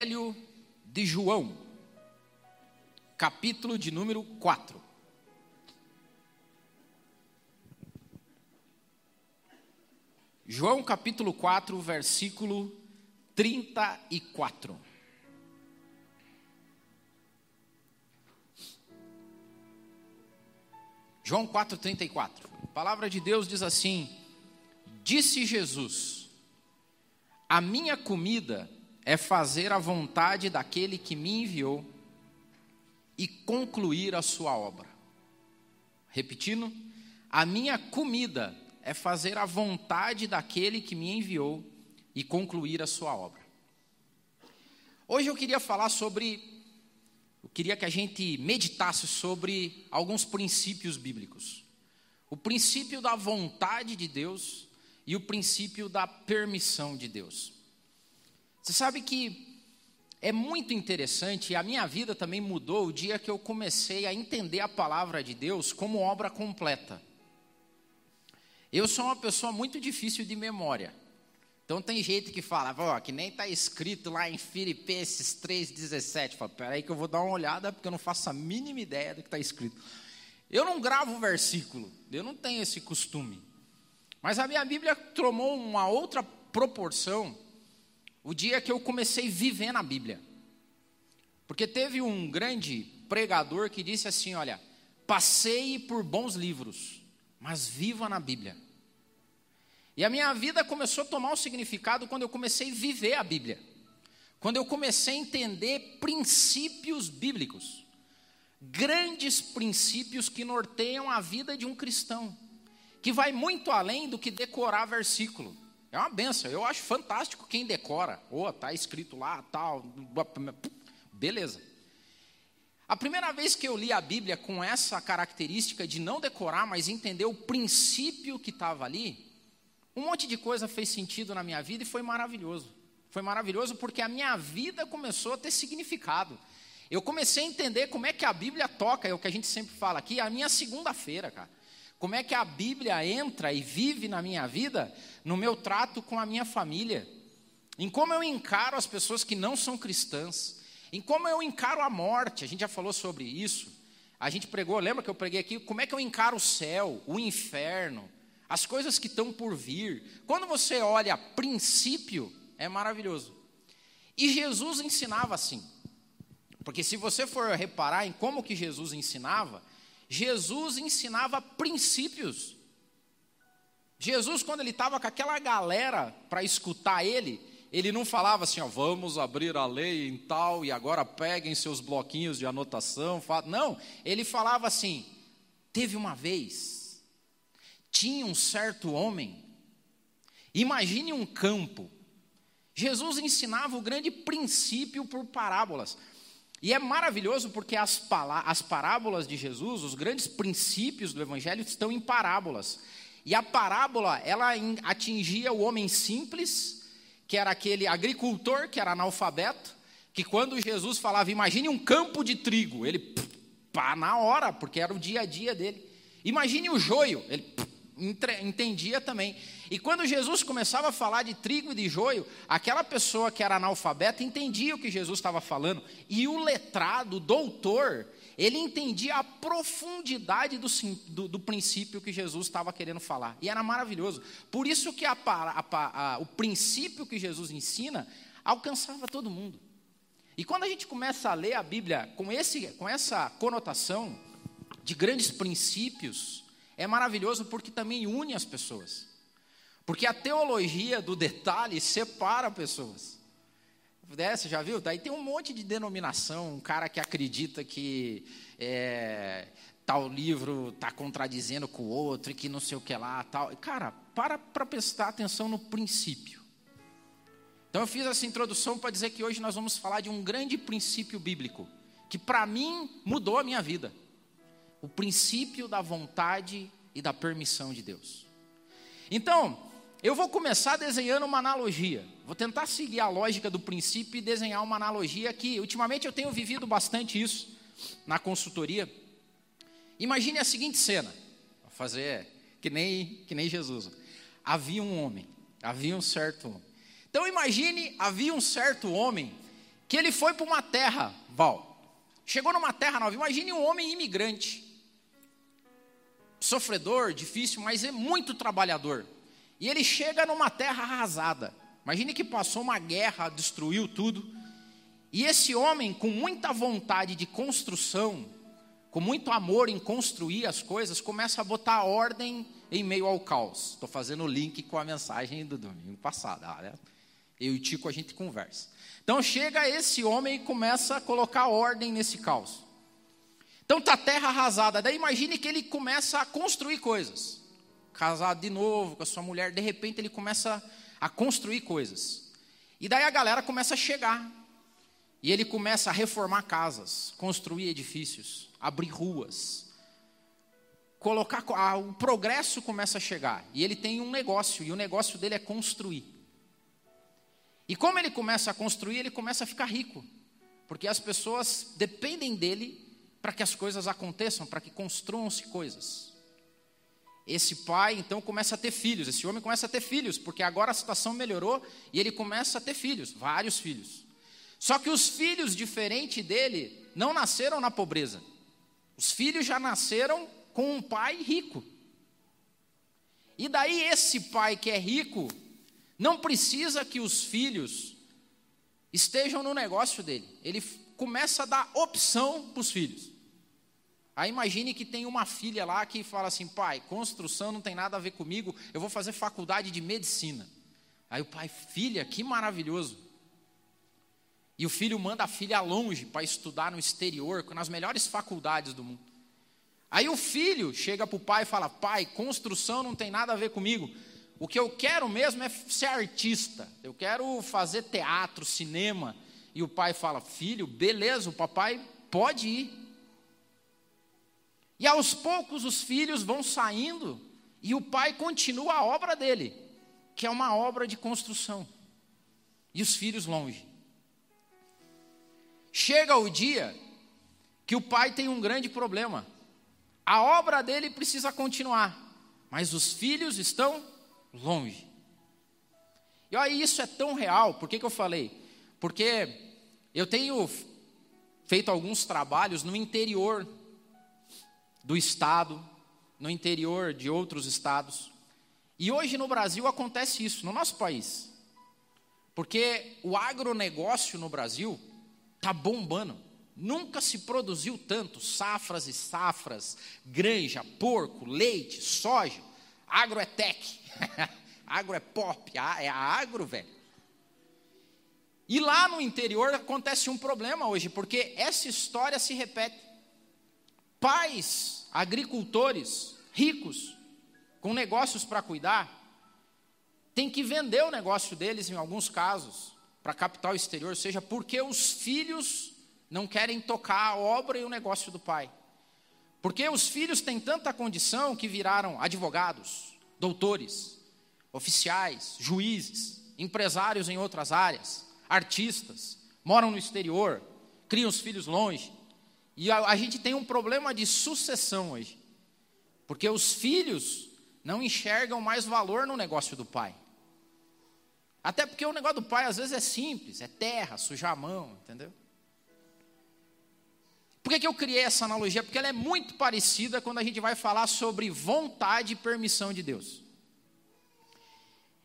Evangelho de João, capítulo de número 4. João capítulo 4, versículo 34. João 4,34. A palavra de Deus diz assim: Disse Jesus: A minha comida é fazer a vontade daquele que me enviou e concluir a sua obra. Repetindo, a minha comida é fazer a vontade daquele que me enviou e concluir a sua obra. Hoje eu queria falar sobre, eu queria que a gente meditasse sobre alguns princípios bíblicos. O princípio da vontade de Deus e o princípio da permissão de Deus. Você sabe que é muito interessante, e a minha vida também mudou o dia que eu comecei a entender a palavra de Deus como obra completa. Eu sou uma pessoa muito difícil de memória. Então tem gente que fala, ó, que nem está escrito lá em Filipenses 3,17. Fala, peraí que eu vou dar uma olhada, porque eu não faço a mínima ideia do que está escrito. Eu não gravo o versículo, eu não tenho esse costume. Mas a minha Bíblia tomou uma outra proporção o dia que eu comecei a viver na Bíblia. Porque teve um grande pregador que disse assim: Olha, passeie por bons livros, mas viva na Bíblia. E a minha vida começou a tomar um significado quando eu comecei a viver a Bíblia. Quando eu comecei a entender princípios bíblicos. Grandes princípios que norteiam a vida de um cristão. Que vai muito além do que decorar versículo. É uma benção. Eu acho fantástico quem decora. Oh, tá escrito lá, tal. Beleza. A primeira vez que eu li a Bíblia com essa característica de não decorar, mas entender o princípio que estava ali, um monte de coisa fez sentido na minha vida e foi maravilhoso. Foi maravilhoso porque a minha vida começou a ter significado. Eu comecei a entender como é que a Bíblia toca, é o que a gente sempre fala aqui, a minha segunda-feira, cara. Como é que a Bíblia entra e vive na minha vida, no meu trato com a minha família, em como eu encaro as pessoas que não são cristãs, em como eu encaro a morte, a gente já falou sobre isso. A gente pregou, lembra que eu preguei aqui? Como é que eu encaro o céu, o inferno, as coisas que estão por vir. Quando você olha princípio, é maravilhoso. E Jesus ensinava assim. Porque se você for reparar em como que Jesus ensinava, Jesus ensinava princípios. Jesus, quando ele estava com aquela galera para escutar ele, ele não falava assim, ó, vamos abrir a lei em tal e agora peguem seus bloquinhos de anotação. Não, ele falava assim: teve uma vez, tinha um certo homem, imagine um campo. Jesus ensinava o grande princípio por parábolas. E é maravilhoso porque as, as parábolas de Jesus, os grandes princípios do Evangelho estão em parábolas. E a parábola, ela atingia o homem simples, que era aquele agricultor que era analfabeto, que quando Jesus falava, imagine um campo de trigo, ele pá na hora, porque era o dia a dia dele. Imagine o joio, ele entendia também. E quando Jesus começava a falar de trigo e de joio, aquela pessoa que era analfabeta entendia o que Jesus estava falando. E o letrado, o doutor, ele entendia a profundidade do, do, do princípio que Jesus estava querendo falar. E era maravilhoso. Por isso que a, a, a, o princípio que Jesus ensina alcançava todo mundo. E quando a gente começa a ler a Bíblia com, esse, com essa conotação de grandes princípios, é maravilhoso porque também une as pessoas. Porque a teologia do detalhe separa pessoas. Você já viu? Daí tem um monte de denominação, um cara que acredita que é, tal livro está contradizendo com o outro e que não sei o que lá, tal. Cara, para para prestar atenção no princípio. Então eu fiz essa introdução para dizer que hoje nós vamos falar de um grande princípio bíblico que para mim mudou a minha vida o princípio da vontade e da permissão de Deus. Então, eu vou começar desenhando uma analogia. Vou tentar seguir a lógica do princípio e desenhar uma analogia que, ultimamente, eu tenho vivido bastante isso na consultoria. Imagine a seguinte cena, vou fazer que nem, que nem Jesus. Havia um homem, havia um certo homem. Então imagine, havia um certo homem que ele foi para uma terra, Val. Chegou numa terra nova. Imagine um homem imigrante. Sofredor, difícil, mas é muito trabalhador. E ele chega numa terra arrasada. Imagine que passou uma guerra, destruiu tudo. E esse homem, com muita vontade de construção, com muito amor em construir as coisas, começa a botar ordem em meio ao caos. Estou fazendo o link com a mensagem do domingo passado. Ah, né? Eu e Tico a gente conversa. Então chega esse homem e começa a colocar ordem nesse caos. Então tá terra arrasada. Daí imagine que ele começa a construir coisas. Casado de novo com a sua mulher, de repente ele começa a construir coisas. E daí a galera começa a chegar. E ele começa a reformar casas, construir edifícios, abrir ruas. Colocar o progresso começa a chegar. E ele tem um negócio, e o negócio dele é construir. E como ele começa a construir, ele começa a ficar rico. Porque as pessoas dependem dele para que as coisas aconteçam, para que construam-se coisas. Esse pai então começa a ter filhos, esse homem começa a ter filhos, porque agora a situação melhorou e ele começa a ter filhos, vários filhos. Só que os filhos, diferente dele, não nasceram na pobreza. Os filhos já nasceram com um pai rico. E daí esse pai que é rico não precisa que os filhos estejam no negócio dele. Ele começa a dar opção para os filhos. Aí imagine que tem uma filha lá que fala assim: pai, construção não tem nada a ver comigo, eu vou fazer faculdade de medicina. Aí o pai, filha, que maravilhoso. E o filho manda a filha longe para estudar no exterior, nas melhores faculdades do mundo. Aí o filho chega para o pai e fala: pai, construção não tem nada a ver comigo. O que eu quero mesmo é ser artista. Eu quero fazer teatro, cinema. E o pai fala: filho, beleza, o papai pode ir. E aos poucos os filhos vão saindo e o pai continua a obra dele, que é uma obra de construção. E os filhos longe. Chega o dia que o pai tem um grande problema. A obra dele precisa continuar, mas os filhos estão longe. E olha, isso é tão real, por que, que eu falei? Porque eu tenho feito alguns trabalhos no interior do estado, no interior de outros estados. E hoje no Brasil acontece isso, no nosso país. Porque o agronegócio no Brasil está bombando. Nunca se produziu tanto safras e safras, granja, porco, leite, soja. Agro é tech, agro é pop, é agro, velho. E lá no interior acontece um problema hoje, porque essa história se repete. Pais agricultores ricos, com negócios para cuidar, têm que vender o negócio deles, em alguns casos, para capital exterior, seja porque os filhos não querem tocar a obra e o negócio do pai. Porque os filhos têm tanta condição que viraram advogados, doutores, oficiais, juízes, empresários em outras áreas, artistas, moram no exterior, criam os filhos longe. E a, a gente tem um problema de sucessão hoje. Porque os filhos não enxergam mais valor no negócio do pai. Até porque o negócio do pai às vezes é simples, é terra, sujar a mão, entendeu? Por que, que eu criei essa analogia? Porque ela é muito parecida quando a gente vai falar sobre vontade e permissão de Deus.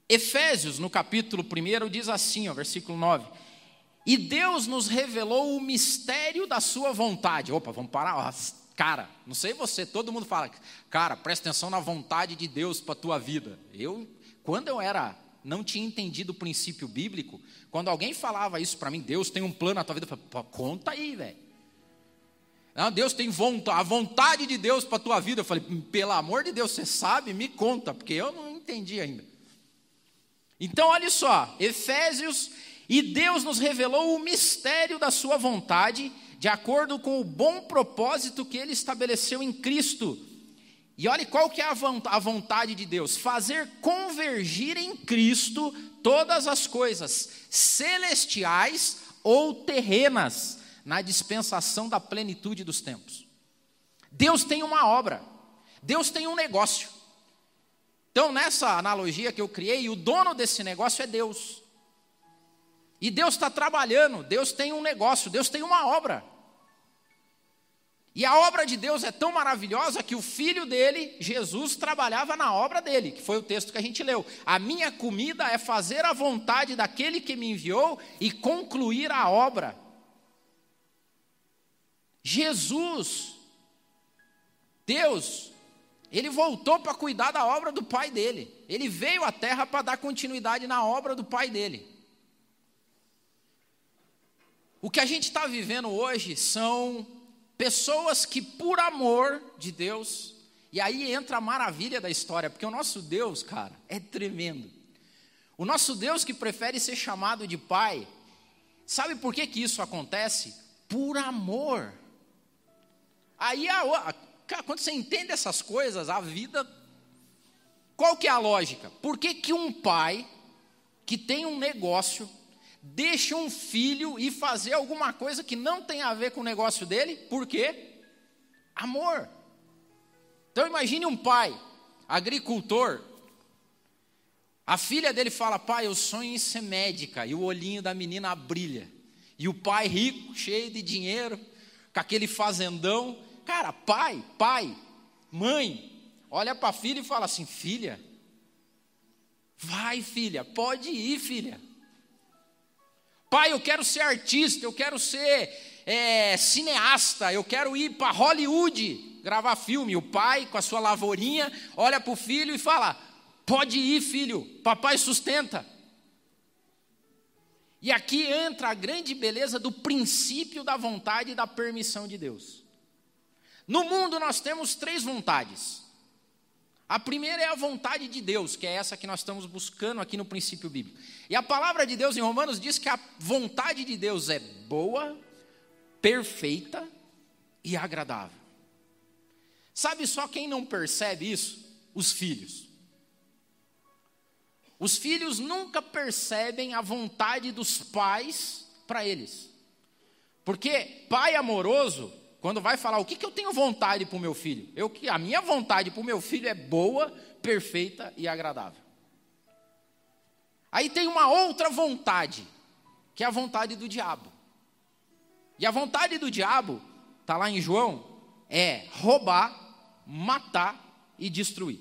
Efésios, no capítulo 1, diz assim, ó, versículo 9: e Deus nos revelou o mistério da sua vontade. Opa, vamos parar. Cara, não sei você, todo mundo fala, cara, presta atenção na vontade de Deus para a tua vida. Eu, quando eu era, não tinha entendido o princípio bíblico, quando alguém falava isso para mim, Deus tem um plano na tua vida, eu falei, conta aí, velho. Não, Deus tem vontade, a vontade de Deus para a tua vida. Eu falei, pelo amor de Deus, você sabe, me conta, porque eu não entendi ainda. Então, olha só, Efésios e Deus nos revelou o mistério da Sua vontade, de acordo com o bom propósito que Ele estabeleceu em Cristo. E olhe qual que é a vontade de Deus: fazer convergir em Cristo todas as coisas, celestiais ou terrenas, na dispensação da plenitude dos tempos. Deus tem uma obra, Deus tem um negócio. Então, nessa analogia que eu criei, o dono desse negócio é Deus. E Deus está trabalhando, Deus tem um negócio, Deus tem uma obra. E a obra de Deus é tão maravilhosa que o filho dele, Jesus, trabalhava na obra dele, que foi o texto que a gente leu. A minha comida é fazer a vontade daquele que me enviou e concluir a obra. Jesus, Deus, ele voltou para cuidar da obra do pai dele. Ele veio à terra para dar continuidade na obra do pai dele. O que a gente está vivendo hoje são pessoas que, por amor de Deus, e aí entra a maravilha da história, porque o nosso Deus, cara, é tremendo. O nosso Deus que prefere ser chamado de Pai, sabe por que, que isso acontece? Por amor. Aí a, Cara, quando você entende essas coisas, a vida. Qual que é a lógica? Por que, que um pai que tem um negócio deixa um filho ir fazer alguma coisa que não tem a ver com o negócio dele? Por quê? Amor. Então imagine um pai, agricultor, a filha dele fala: Pai, eu sonho em ser médica. E o olhinho da menina brilha. E o pai rico, cheio de dinheiro, com aquele fazendão, Cara, pai, pai, mãe, olha para a filha e fala assim: filha, vai, filha, pode ir, filha. Pai, eu quero ser artista, eu quero ser é, cineasta, eu quero ir para Hollywood gravar filme. O pai, com a sua lavourinha, olha para o filho e fala: Pode ir, filho, papai sustenta. E aqui entra a grande beleza do princípio da vontade e da permissão de Deus. No mundo nós temos três vontades. A primeira é a vontade de Deus, que é essa que nós estamos buscando aqui no princípio bíblico. E a palavra de Deus em Romanos diz que a vontade de Deus é boa, perfeita e agradável. Sabe só quem não percebe isso? Os filhos. Os filhos nunca percebem a vontade dos pais para eles. Porque pai amoroso quando vai falar o que, que eu tenho vontade para o meu filho, eu que a minha vontade para o meu filho é boa, perfeita e agradável. Aí tem uma outra vontade, que é a vontade do diabo. E a vontade do diabo, está lá em João, é roubar, matar e destruir.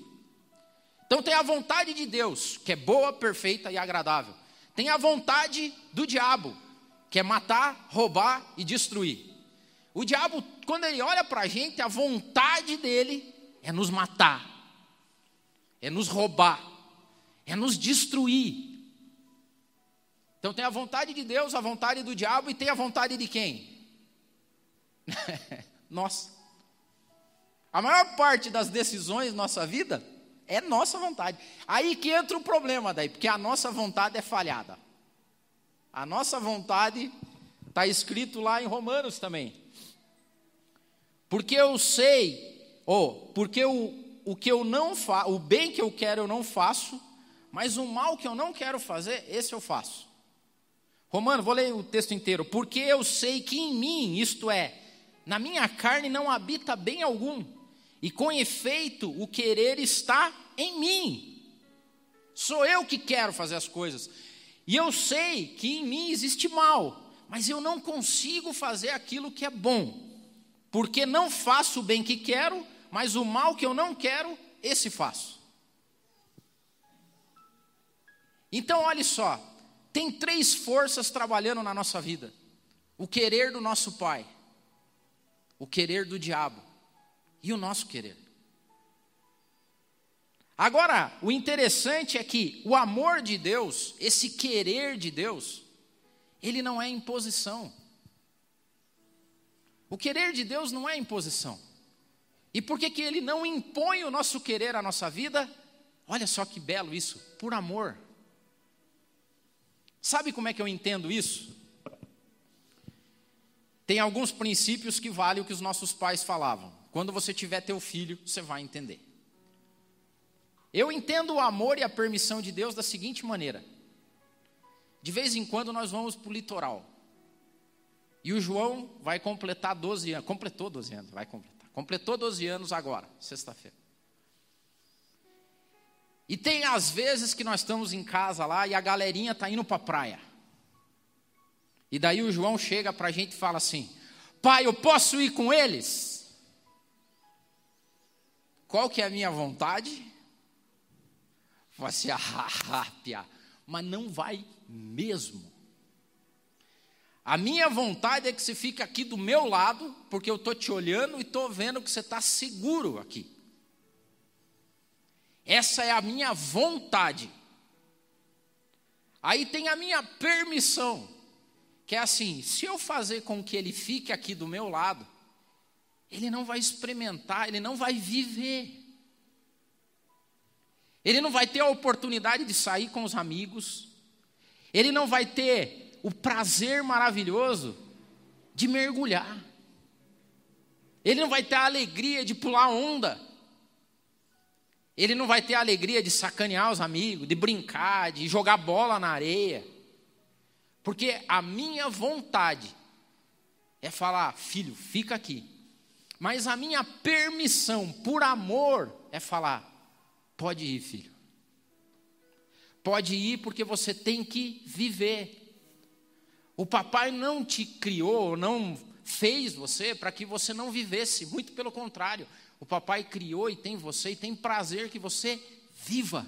Então tem a vontade de Deus, que é boa, perfeita e agradável. Tem a vontade do diabo, que é matar, roubar e destruir. O diabo, quando ele olha para a gente, a vontade dele é nos matar, é nos roubar, é nos destruir. Então tem a vontade de Deus, a vontade do diabo e tem a vontade de quem? Nossa. A maior parte das decisões da nossa vida é nossa vontade. Aí que entra o problema daí, porque a nossa vontade é falhada. A nossa vontade está escrito lá em Romanos também. Porque eu sei, ou porque o, o que eu não faço, o bem que eu quero eu não faço, mas o mal que eu não quero fazer, esse eu faço. Romano, vou ler o texto inteiro. Porque eu sei que em mim, isto é, na minha carne não habita bem algum, e com efeito o querer está em mim. Sou eu que quero fazer as coisas. E eu sei que em mim existe mal, mas eu não consigo fazer aquilo que é bom porque não faço o bem que quero, mas o mal que eu não quero, esse faço. Então, olhe só, tem três forças trabalhando na nossa vida: o querer do nosso pai, o querer do diabo e o nosso querer. Agora, o interessante é que o amor de Deus, esse querer de Deus, ele não é imposição. O querer de Deus não é imposição. E por que, que Ele não impõe o nosso querer à nossa vida? Olha só que belo isso, por amor. Sabe como é que eu entendo isso? Tem alguns princípios que valem o que os nossos pais falavam. Quando você tiver teu filho, você vai entender. Eu entendo o amor e a permissão de Deus da seguinte maneira: de vez em quando nós vamos para o litoral. E o João vai completar 12 anos, completou 12 anos, vai completar. Completou 12 anos agora, sexta-feira. E tem às vezes que nós estamos em casa lá e a galerinha está indo para a praia. E daí o João chega para a gente e fala assim: Pai, eu posso ir com eles? Qual que é a minha vontade? Vai ser a rápia, mas não vai mesmo. A minha vontade é que você fique aqui do meu lado, porque eu estou te olhando e estou vendo que você está seguro aqui. Essa é a minha vontade. Aí tem a minha permissão, que é assim: se eu fazer com que ele fique aqui do meu lado, ele não vai experimentar, ele não vai viver. Ele não vai ter a oportunidade de sair com os amigos, ele não vai ter o prazer maravilhoso de mergulhar. Ele não vai ter a alegria de pular onda. Ele não vai ter a alegria de sacanear os amigos, de brincar, de jogar bola na areia. Porque a minha vontade é falar, filho, fica aqui. Mas a minha permissão, por amor, é falar, pode ir, filho. Pode ir porque você tem que viver. O papai não te criou, não fez você para que você não vivesse, muito pelo contrário. O papai criou e tem você e tem prazer que você viva.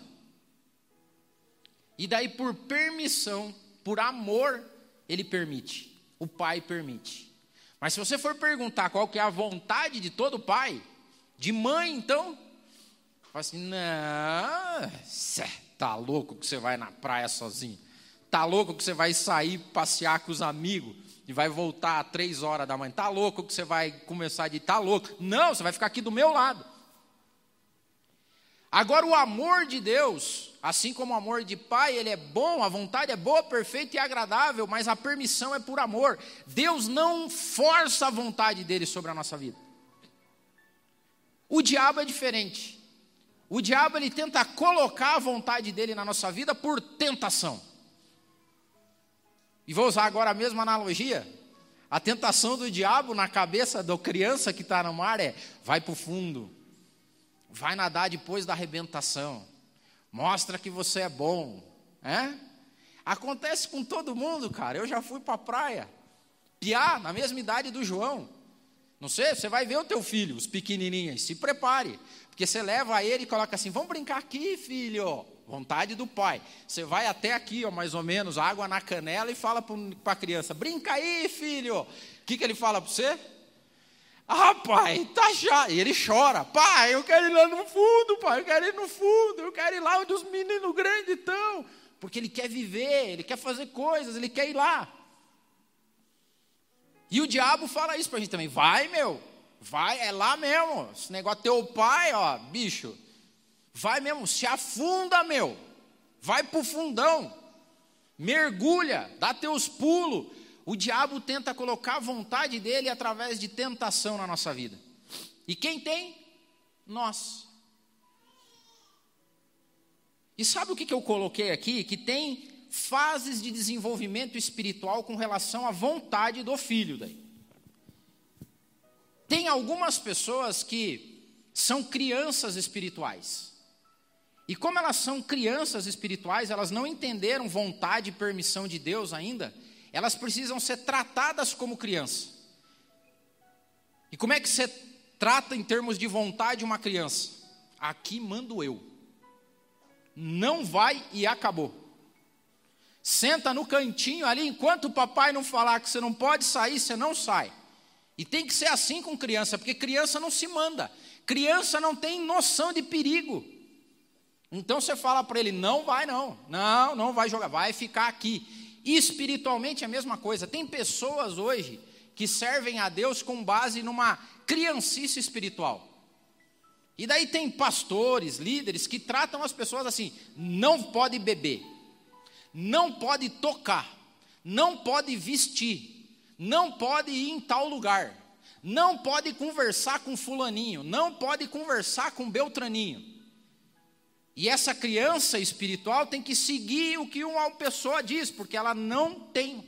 E daí, por permissão, por amor, ele permite. O pai permite. Mas se você for perguntar qual que é a vontade de todo pai, de mãe, então, fala assim: não, tá louco que você vai na praia sozinho. Tá louco que você vai sair passear com os amigos e vai voltar às três horas da manhã? Tá louco que você vai começar de tá louco? Não, você vai ficar aqui do meu lado. Agora o amor de Deus, assim como o amor de pai, ele é bom, a vontade é boa, perfeita e agradável, mas a permissão é por amor. Deus não força a vontade dele sobre a nossa vida. O diabo é diferente. O diabo ele tenta colocar a vontade dele na nossa vida por tentação. E vou usar agora a mesma analogia. A tentação do diabo na cabeça da criança que está no mar é: vai para o fundo, vai nadar depois da arrebentação, mostra que você é bom. É? Acontece com todo mundo, cara. Eu já fui para a praia, piar, na mesma idade do João. Não sei, você vai ver o teu filho, os pequenininhos, se prepare, porque você leva ele e coloca assim: vamos brincar aqui, filho vontade do pai. Você vai até aqui, ó, mais ou menos, água na canela e fala para a criança: brinca aí, filho. O que, que ele fala para você? Ah, pai, tá chato. E ele chora: pai, eu quero ir lá no fundo, pai, eu quero ir no fundo, eu quero ir lá onde os meninos grandes estão. Porque ele quer viver, ele quer fazer coisas, ele quer ir lá. E o diabo fala isso para a gente também: vai, meu, vai, é lá mesmo. Esse negócio teu pai, ó, bicho Vai mesmo, se afunda, meu. Vai pro fundão. Mergulha, dá teus pulos. O diabo tenta colocar a vontade dele através de tentação na nossa vida. E quem tem? Nós. E sabe o que, eu coloquei aqui? Que tem fases de desenvolvimento espiritual com relação à vontade do filho. Daí. Tem algumas pessoas que são crianças espirituais. E como elas são crianças espirituais, elas não entenderam vontade e permissão de Deus ainda, elas precisam ser tratadas como criança. E como é que você trata em termos de vontade uma criança? Aqui mando eu. Não vai e acabou. Senta no cantinho ali, enquanto o papai não falar que você não pode sair, você não sai. E tem que ser assim com criança, porque criança não se manda. Criança não tem noção de perigo. Então você fala para ele: não vai, não, não, não vai jogar, vai ficar aqui. espiritualmente é a mesma coisa. Tem pessoas hoje que servem a Deus com base numa criancice espiritual. E daí tem pastores, líderes que tratam as pessoas assim: não pode beber, não pode tocar, não pode vestir, não pode ir em tal lugar, não pode conversar com fulaninho, não pode conversar com beltraninho. E essa criança espiritual tem que seguir o que uma pessoa diz, porque ela não tem.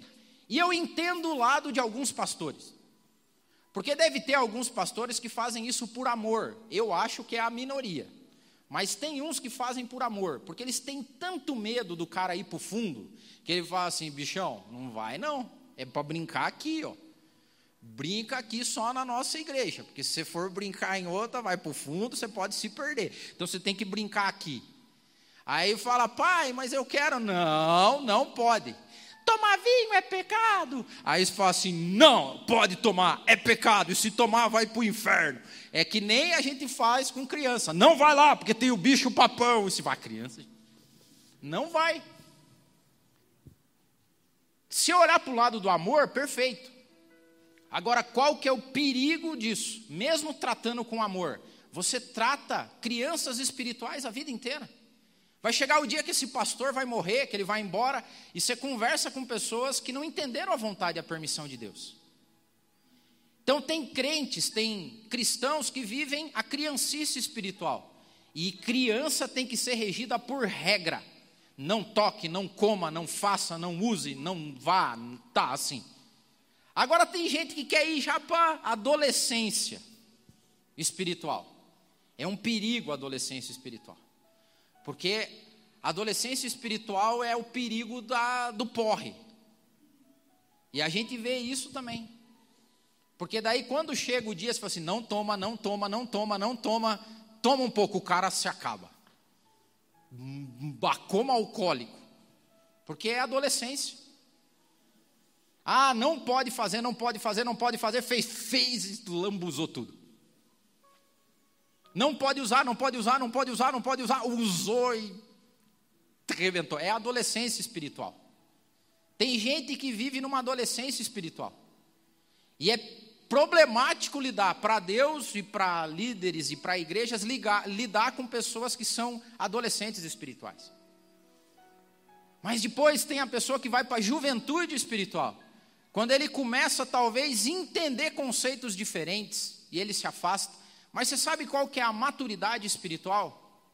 E eu entendo o lado de alguns pastores. Porque deve ter alguns pastores que fazem isso por amor. Eu acho que é a minoria. Mas tem uns que fazem por amor, porque eles têm tanto medo do cara ir para o fundo, que ele fala assim: bichão, não vai não. é para brincar aqui, ó. Brinca aqui só na nossa igreja, porque se você for brincar em outra, vai para o fundo, você pode se perder. Então você tem que brincar aqui. Aí fala, pai, mas eu quero. Não, não pode. Tomar vinho é pecado. Aí você fala assim: não, pode tomar, é pecado. E se tomar, vai para o inferno. É que nem a gente faz com criança. Não vai lá, porque tem o bicho papão. E se vai criança, não vai. Se olhar para o lado do amor, perfeito. Agora, qual que é o perigo disso? Mesmo tratando com amor, você trata crianças espirituais a vida inteira. Vai chegar o dia que esse pastor vai morrer, que ele vai embora, e você conversa com pessoas que não entenderam a vontade e a permissão de Deus. Então, tem crentes, tem cristãos que vivem a criancice espiritual. E criança tem que ser regida por regra. Não toque, não coma, não faça, não use, não vá, tá assim. Agora tem gente que quer ir já para adolescência espiritual. É um perigo a adolescência espiritual. Porque a adolescência espiritual é o perigo da, do porre. E a gente vê isso também. Porque daí quando chega o dia, você fala assim, não toma, não toma, não toma, não toma, toma um pouco, o cara se acaba. Bacoma alcoólico. Porque é adolescência. Ah, não pode fazer, não pode fazer, não pode fazer, fez, fez lambuzou tudo. Não pode usar, não pode usar, não pode usar, não pode usar. Usou e reventou. É adolescência espiritual. Tem gente que vive numa adolescência espiritual. E é problemático lidar para Deus e para líderes e para igrejas ligar, lidar com pessoas que são adolescentes espirituais. Mas depois tem a pessoa que vai para a juventude espiritual. Quando ele começa talvez entender conceitos diferentes e ele se afasta, mas você sabe qual que é a maturidade espiritual?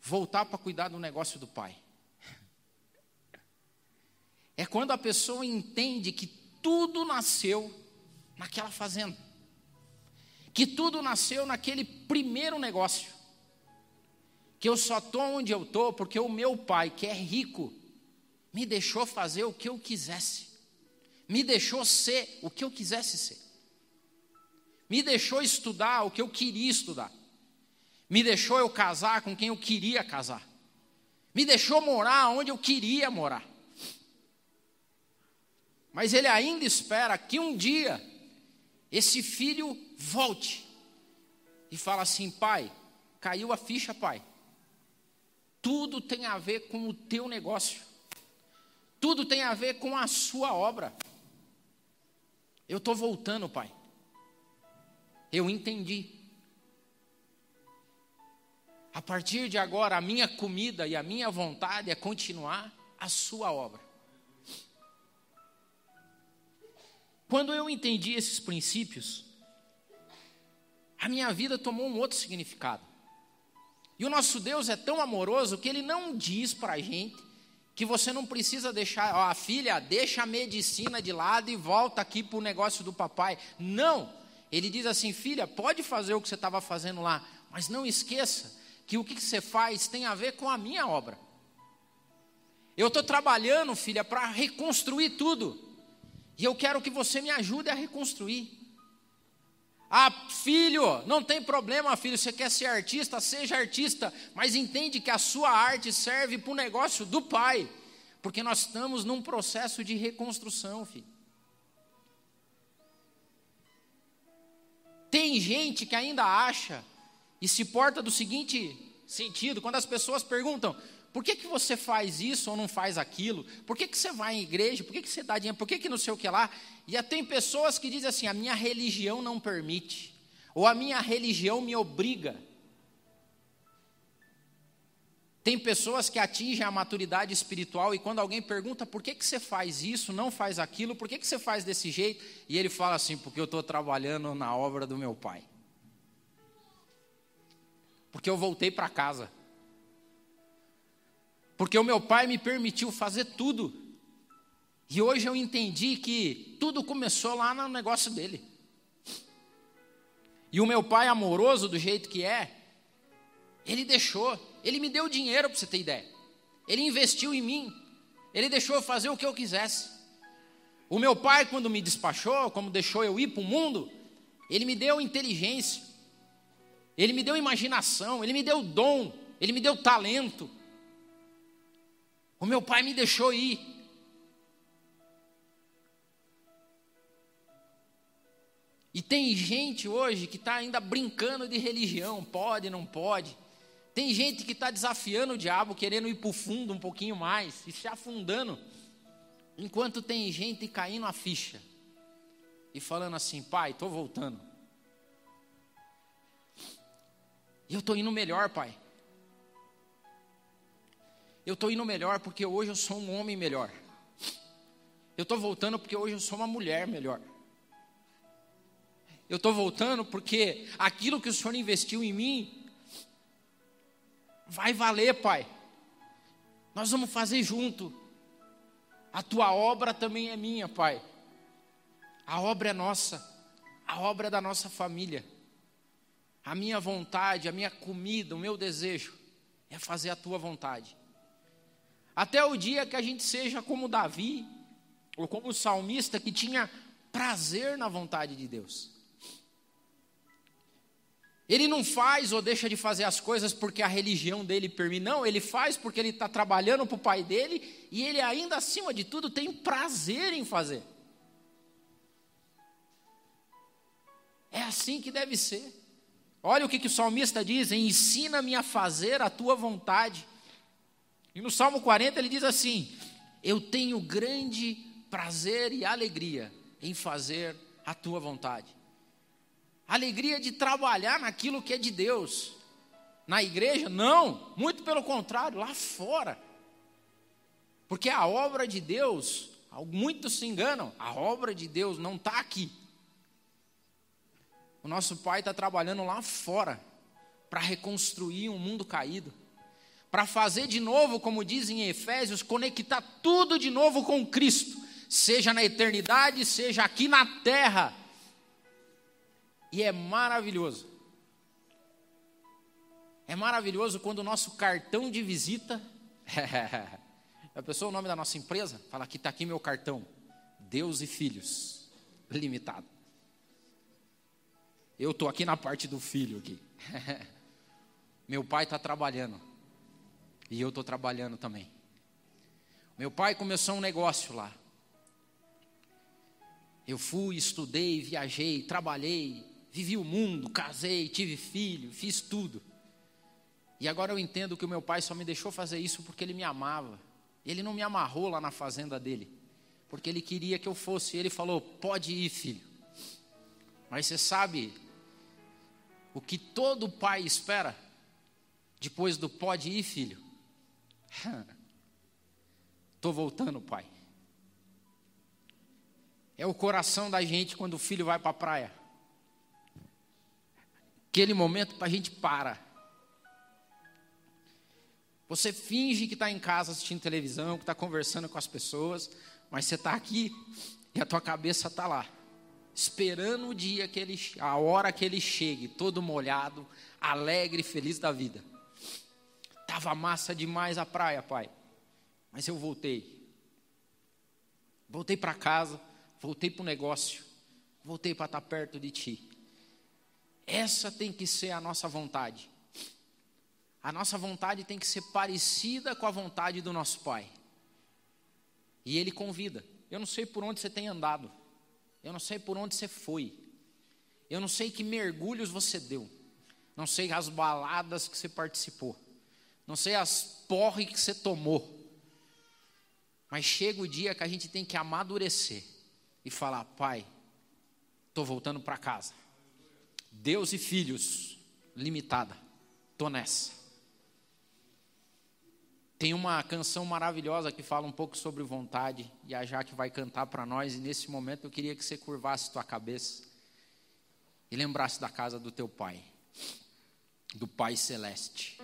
Voltar para cuidar do negócio do pai. É quando a pessoa entende que tudo nasceu naquela fazenda. Que tudo nasceu naquele primeiro negócio. Que eu só estou onde eu estou porque o meu pai, que é rico, me deixou fazer o que eu quisesse. Me deixou ser o que eu quisesse ser me deixou estudar o que eu queria estudar, me deixou eu casar com quem eu queria casar, me deixou morar onde eu queria morar. Mas ele ainda espera que um dia esse filho volte e fala assim: pai, caiu a ficha, pai. Tudo tem a ver com o teu negócio. Tudo tem a ver com a sua obra. Eu estou voltando, pai. Eu entendi. A partir de agora, a minha comida e a minha vontade é continuar a sua obra. Quando eu entendi esses princípios, a minha vida tomou um outro significado. E o nosso Deus é tão amoroso que ele não diz para a gente que você não precisa deixar, ó, a filha, deixa a medicina de lado e volta aqui para o negócio do papai. Não, ele diz assim: filha, pode fazer o que você estava fazendo lá, mas não esqueça que o que você faz tem a ver com a minha obra. Eu estou trabalhando, filha, para reconstruir tudo. E eu quero que você me ajude a reconstruir. Ah, filho, não tem problema, filho, você quer ser artista, seja artista, mas entende que a sua arte serve para o negócio do pai, porque nós estamos num processo de reconstrução, filho. Tem gente que ainda acha e se porta do seguinte sentido, quando as pessoas perguntam, por que, que você faz isso ou não faz aquilo? Por que, que você vai em igreja? Por que, que você dá dinheiro? Por que, que não sei o que lá? E tem pessoas que dizem assim: a minha religião não permite, ou a minha religião me obriga. Tem pessoas que atingem a maturidade espiritual e quando alguém pergunta por que, que você faz isso, não faz aquilo, por que, que você faz desse jeito, e ele fala assim: porque eu estou trabalhando na obra do meu pai. Porque eu voltei para casa. Porque o meu pai me permitiu fazer tudo. E hoje eu entendi que tudo começou lá no negócio dele. E o meu pai amoroso do jeito que é, ele deixou ele me deu dinheiro para você ter ideia. Ele investiu em mim. Ele deixou eu fazer o que eu quisesse. O meu pai, quando me despachou, como deixou eu ir para o mundo, ele me deu inteligência, ele me deu imaginação, ele me deu dom, ele me deu talento. O meu pai me deixou ir. E tem gente hoje que está ainda brincando de religião, pode, não pode. Tem gente que está desafiando o diabo, querendo ir para o fundo um pouquinho mais e se afundando. Enquanto tem gente caindo a ficha e falando assim: pai, estou voltando. E eu estou indo melhor, pai. Eu estou indo melhor porque hoje eu sou um homem melhor. Eu estou voltando porque hoje eu sou uma mulher melhor. Eu estou voltando porque aquilo que o Senhor investiu em mim vai valer, Pai. Nós vamos fazer junto. A tua obra também é minha, Pai. A obra é nossa. A obra é da nossa família. A minha vontade, a minha comida, o meu desejo é fazer a tua vontade. Até o dia que a gente seja como Davi, ou como o salmista que tinha prazer na vontade de Deus. Ele não faz ou deixa de fazer as coisas porque a religião dele permite, não, ele faz porque ele está trabalhando para o pai dele e ele ainda acima de tudo tem prazer em fazer. É assim que deve ser. Olha o que, que o salmista diz: ensina-me a fazer a tua vontade. E no Salmo 40 ele diz assim: Eu tenho grande prazer e alegria em fazer a tua vontade alegria de trabalhar naquilo que é de Deus. Na igreja, não, muito pelo contrário, lá fora. Porque a obra de Deus, muitos se enganam, a obra de Deus não está aqui. O nosso Pai está trabalhando lá fora para reconstruir um mundo caído, para fazer de novo, como dizem em Efésios, conectar tudo de novo com Cristo, seja na eternidade, seja aqui na terra e é maravilhoso. É maravilhoso quando o nosso cartão de visita. a pessoa o nome da nossa empresa? Fala que está aqui meu cartão. Deus e Filhos. Limitado. Eu estou aqui na parte do filho aqui. meu pai está trabalhando. E eu estou trabalhando também. Meu pai começou um negócio lá. Eu fui, estudei, viajei, trabalhei, vivi o mundo, casei, tive filho, fiz tudo. E agora eu entendo que o meu pai só me deixou fazer isso porque ele me amava. Ele não me amarrou lá na fazenda dele, porque ele queria que eu fosse. Ele falou: pode ir, filho. Mas você sabe o que todo pai espera depois do pode ir, filho? Estou voltando, pai. É o coração da gente quando o filho vai para a praia. Aquele momento para a gente para. Você finge que está em casa assistindo televisão, que está conversando com as pessoas, mas você está aqui e a tua cabeça está lá, esperando o dia que ele, a hora que ele chegue, todo molhado, alegre, feliz da vida. Tava massa demais a praia, pai, mas eu voltei. Voltei para casa, voltei para o negócio, voltei para estar tá perto de ti. Essa tem que ser a nossa vontade. A nossa vontade tem que ser parecida com a vontade do nosso Pai. E Ele convida. Eu não sei por onde você tem andado. Eu não sei por onde você foi. Eu não sei que mergulhos você deu. Não sei as baladas que você participou. Não sei as porre que você tomou. Mas chega o dia que a gente tem que amadurecer e falar: Pai, estou voltando para casa. Deus e filhos, limitada. Tô nessa. Tem uma canção maravilhosa que fala um pouco sobre vontade, e a Jaque vai cantar para nós, e nesse momento eu queria que você curvasse tua cabeça e lembrasse da casa do teu pai, do Pai Celeste.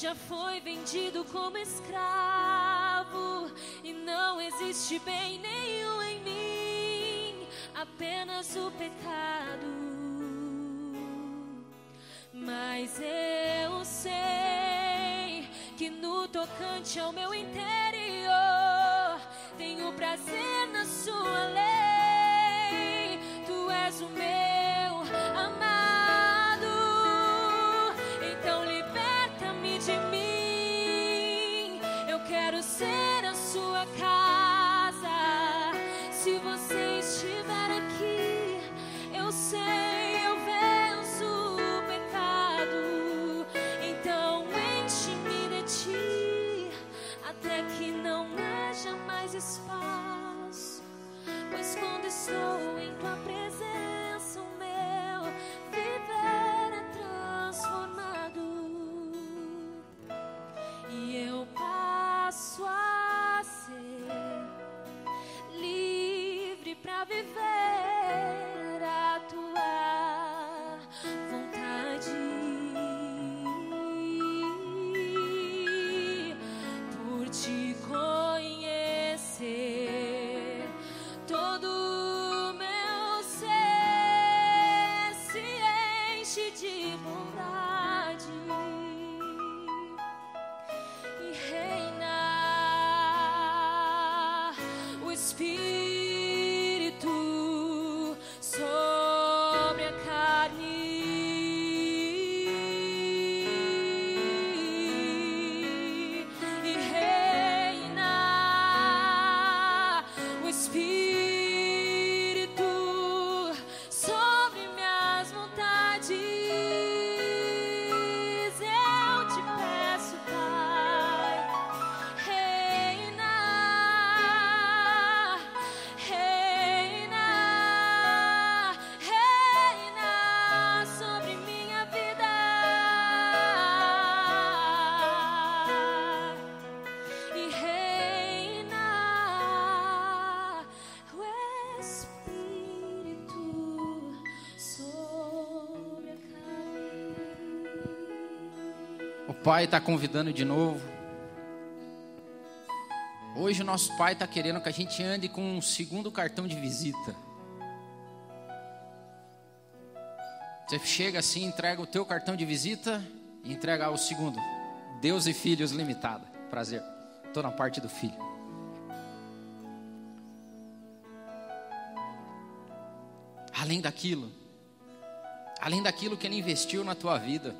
Já foi vendido como escravo e não existe bem nenhum em mim, apenas o pecado. Mas eu sei que no tocante ao meu interior tenho prazer na sua lei. Pai está convidando de novo. Hoje o nosso Pai está querendo que a gente ande com um segundo cartão de visita. Você chega assim, entrega o teu cartão de visita e entrega o segundo. Deus e Filhos Limitada. Prazer. Estou na parte do filho. Além daquilo, além daquilo que Ele investiu na tua vida,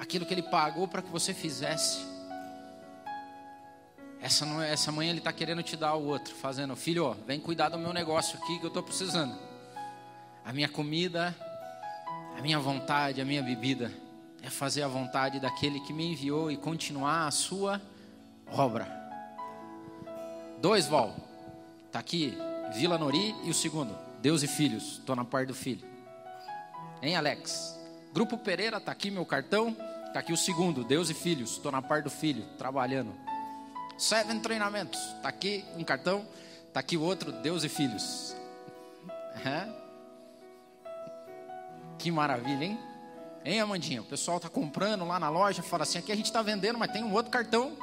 aquilo que Ele pagou para que você fizesse. Essa, não é- essa manhã Ele está querendo te dar o outro, fazendo, filho, ó, vem cuidar do meu negócio aqui que eu estou precisando. A minha comida, a minha vontade, a minha bebida é fazer a vontade daquele que me enviou e continuar a sua obra. Dois, Val. Tá aqui, Vila Nori e o segundo, Deus e Filhos. Estou na parte do filho. Hein, Alex? Grupo Pereira, tá aqui meu cartão. Tá aqui o segundo, Deus e Filhos. Estou na parte do filho, trabalhando. Seven Treinamentos. Tá aqui um cartão. Tá aqui o outro, Deus e Filhos. Aham. Que maravilha, hein? Hein, Amandinha? O pessoal tá comprando lá na loja, fala assim: aqui a gente está vendendo, mas tem um outro cartão.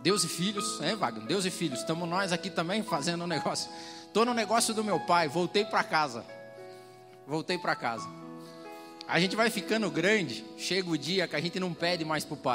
Deus e filhos, hein, Wagner? Deus e filhos. Estamos nós aqui também fazendo um negócio. Estou no negócio do meu pai, voltei para casa. Voltei para casa. A gente vai ficando grande, chega o dia que a gente não pede mais pro pai.